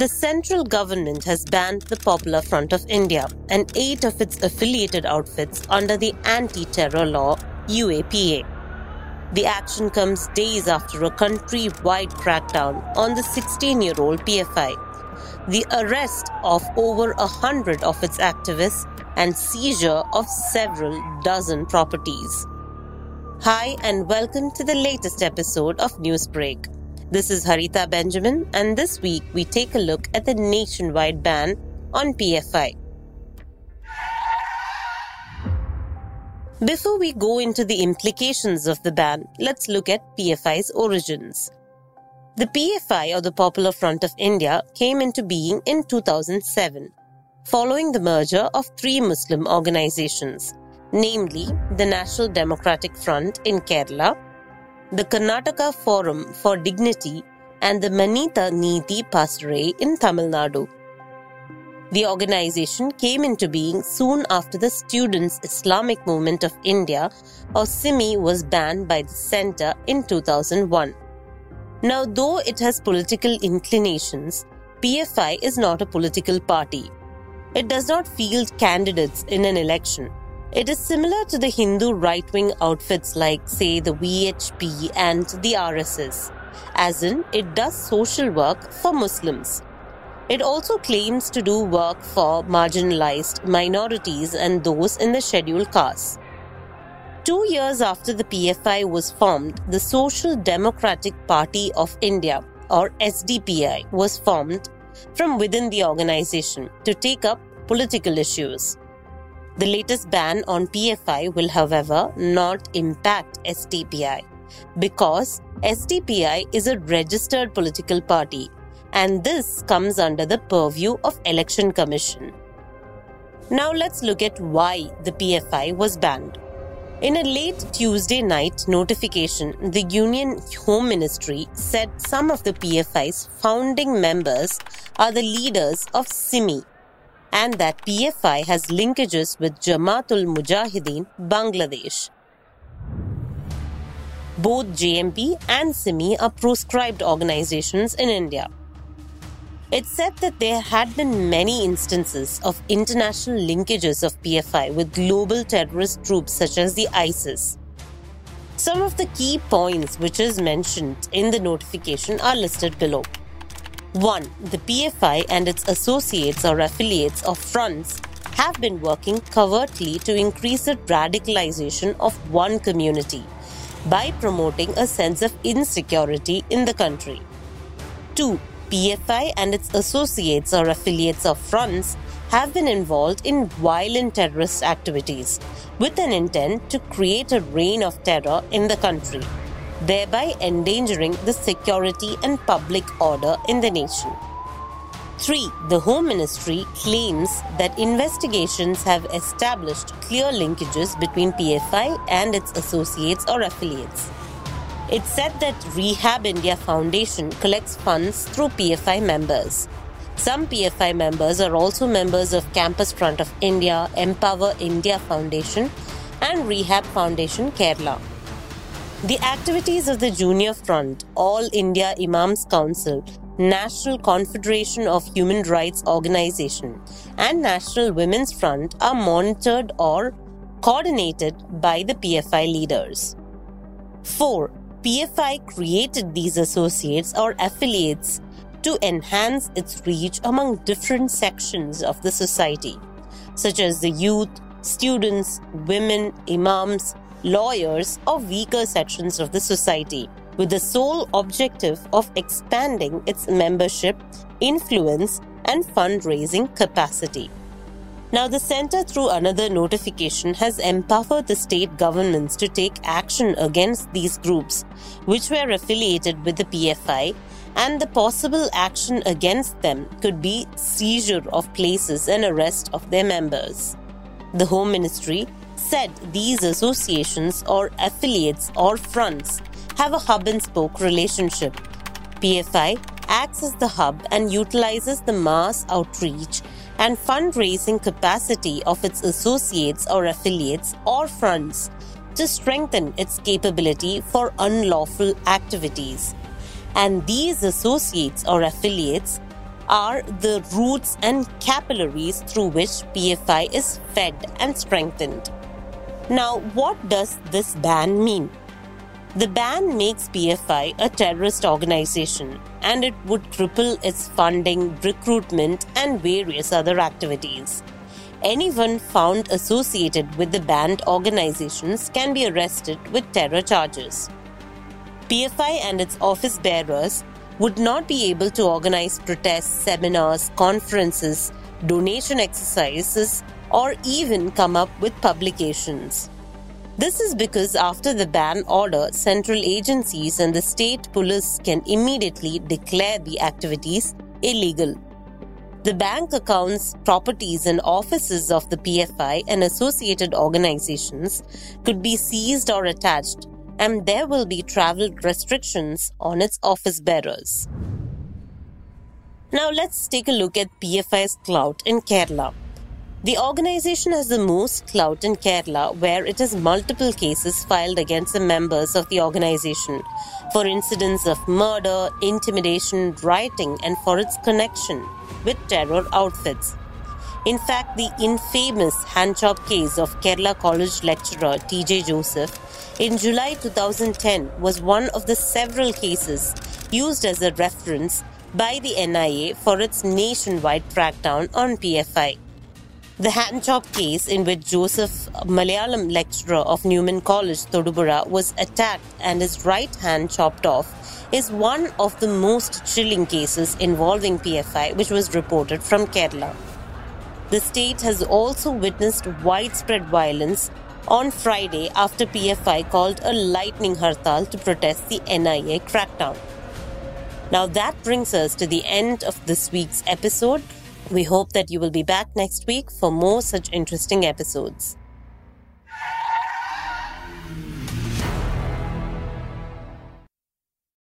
The central government has banned the Popular Front of India and eight of its affiliated outfits under the anti terror law UAPA. The action comes days after a country wide crackdown on the 16 year old PFI, the arrest of over a hundred of its activists, and seizure of several dozen properties. Hi, and welcome to the latest episode of News Brake. This is Harita Benjamin, and this week we take a look at the nationwide ban on PFI. Before we go into the implications of the ban, let's look at PFI's origins. The PFI, or the Popular Front of India, came into being in 2007, following the merger of three Muslim organizations, namely the National Democratic Front in Kerala, the Karnataka Forum for Dignity, and the Manitha Neethi Pasarai in Tamil Nadu. The organization came into being soon after the Students' Islamic Movement of India, or SIMI, was banned by the centre in 2001. Now, though it has political inclinations, PFI is not a political party. It does not field candidates in an election. It is similar to the Hindu right wing outfits like, say, the VHP and the RSS, as in, it does social work for Muslims. It also claims to do work for marginalized minorities and those in the scheduled castes. Two years after the PFI was formed, the Social Democratic Party of India, or SDPI, was formed from within the organization to take up political issues. The latest ban on PFI will, however, not impact SDPI because SDPI is a registered political party and this comes under the purview of Election Commission. Now let's look at why the PFI was banned. In a late Tuesday night notification, the Union Home Ministry said some of the PFI's founding members are the leaders of SIMI and that PFI has linkages with Jamaatul Mujahideen, Bangladesh. Both JMB and SIMI are proscribed organizations in India. It said that there had been many instances of international linkages of PFI with global terrorist groups such as the ISIS. Some of the key points which is mentioned in the notification are listed below. 1. The PFI and its associates or affiliates or fronts have been working covertly to increase the radicalization of one community by promoting a sense of insecurity in the country. 2. PFI and its associates or affiliates of fronts have been involved in violent terrorist activities with an intent to create a reign of terror in the country, thereby endangering the security and public order in the nation. 3. The Home Ministry claims that investigations have established clear linkages between PFI and its associates or affiliates. It said that Rehab India Foundation collects funds through PFI members. Some PFI members are also members of Campus Front of India, Empower India Foundation, and Rehab Foundation Kerala. The activities of the Junior Front, All India Imams Council, National Confederation of Human Rights Organization, and National Women's Front are monitored or coordinated by the PFI leaders. 4. PFI created these associates or affiliates to enhance its reach among different sections of the society, such as the youth, students, women, imams, lawyers, or weaker sections of the society, with the sole objective of expanding its membership, influence, and fundraising capacity. Now, the Centre, through another notification, has empowered the state governments to take action against these groups, which were affiliated with the PFI, and the possible action against them could be seizure of places and arrest of their members. The Home Ministry said these associations or affiliates or fronts have a hub and spoke relationship. PFI acts as the hub and utilizes the mass outreach and fundraising capacity of its associates or affiliates or fronts to strengthen its capability for unlawful activities. And these associates or affiliates are the roots and capillaries through which PFI is fed and strengthened. Now, what does this ban mean? The ban makes PFI a terrorist organization and it would cripple its funding, recruitment, and various other activities. Anyone found associated with the banned organizations can be arrested with terror charges. PFI and its office bearers would not be able to organize protests, seminars, conferences, donation exercises, or even come up with publications. This is because after the ban order, central agencies and the state police can immediately declare the activities illegal. The bank accounts, properties, and offices of the PFI and associated organizations could be seized or attached and there will be travel restrictions on its office bearers. Now let's take a look at PFI's clout in Kerala. The organization has the most clout in Kerala, where it has multiple cases filed against the members of the organization for incidents of murder, intimidation, rioting, and for its connection with terror outfits. In fact, the infamous handchop case of Kerala College lecturer T.J. Joseph in July 2010 was one of the several cases used as a reference by the NIA for its nationwide crackdown on PFI. The handchop case in which Joseph, Malayalam lecturer of Newman College, Thodupuzha, was attacked and his right hand chopped off is one of the most chilling cases involving PFI which was reported from Kerala. The state has also witnessed widespread violence on Friday after PFI called a lightning hartal to protest the NIA crackdown. Now that brings us to the end of this week's episode. We hope that you will be back next week for more such interesting episodes.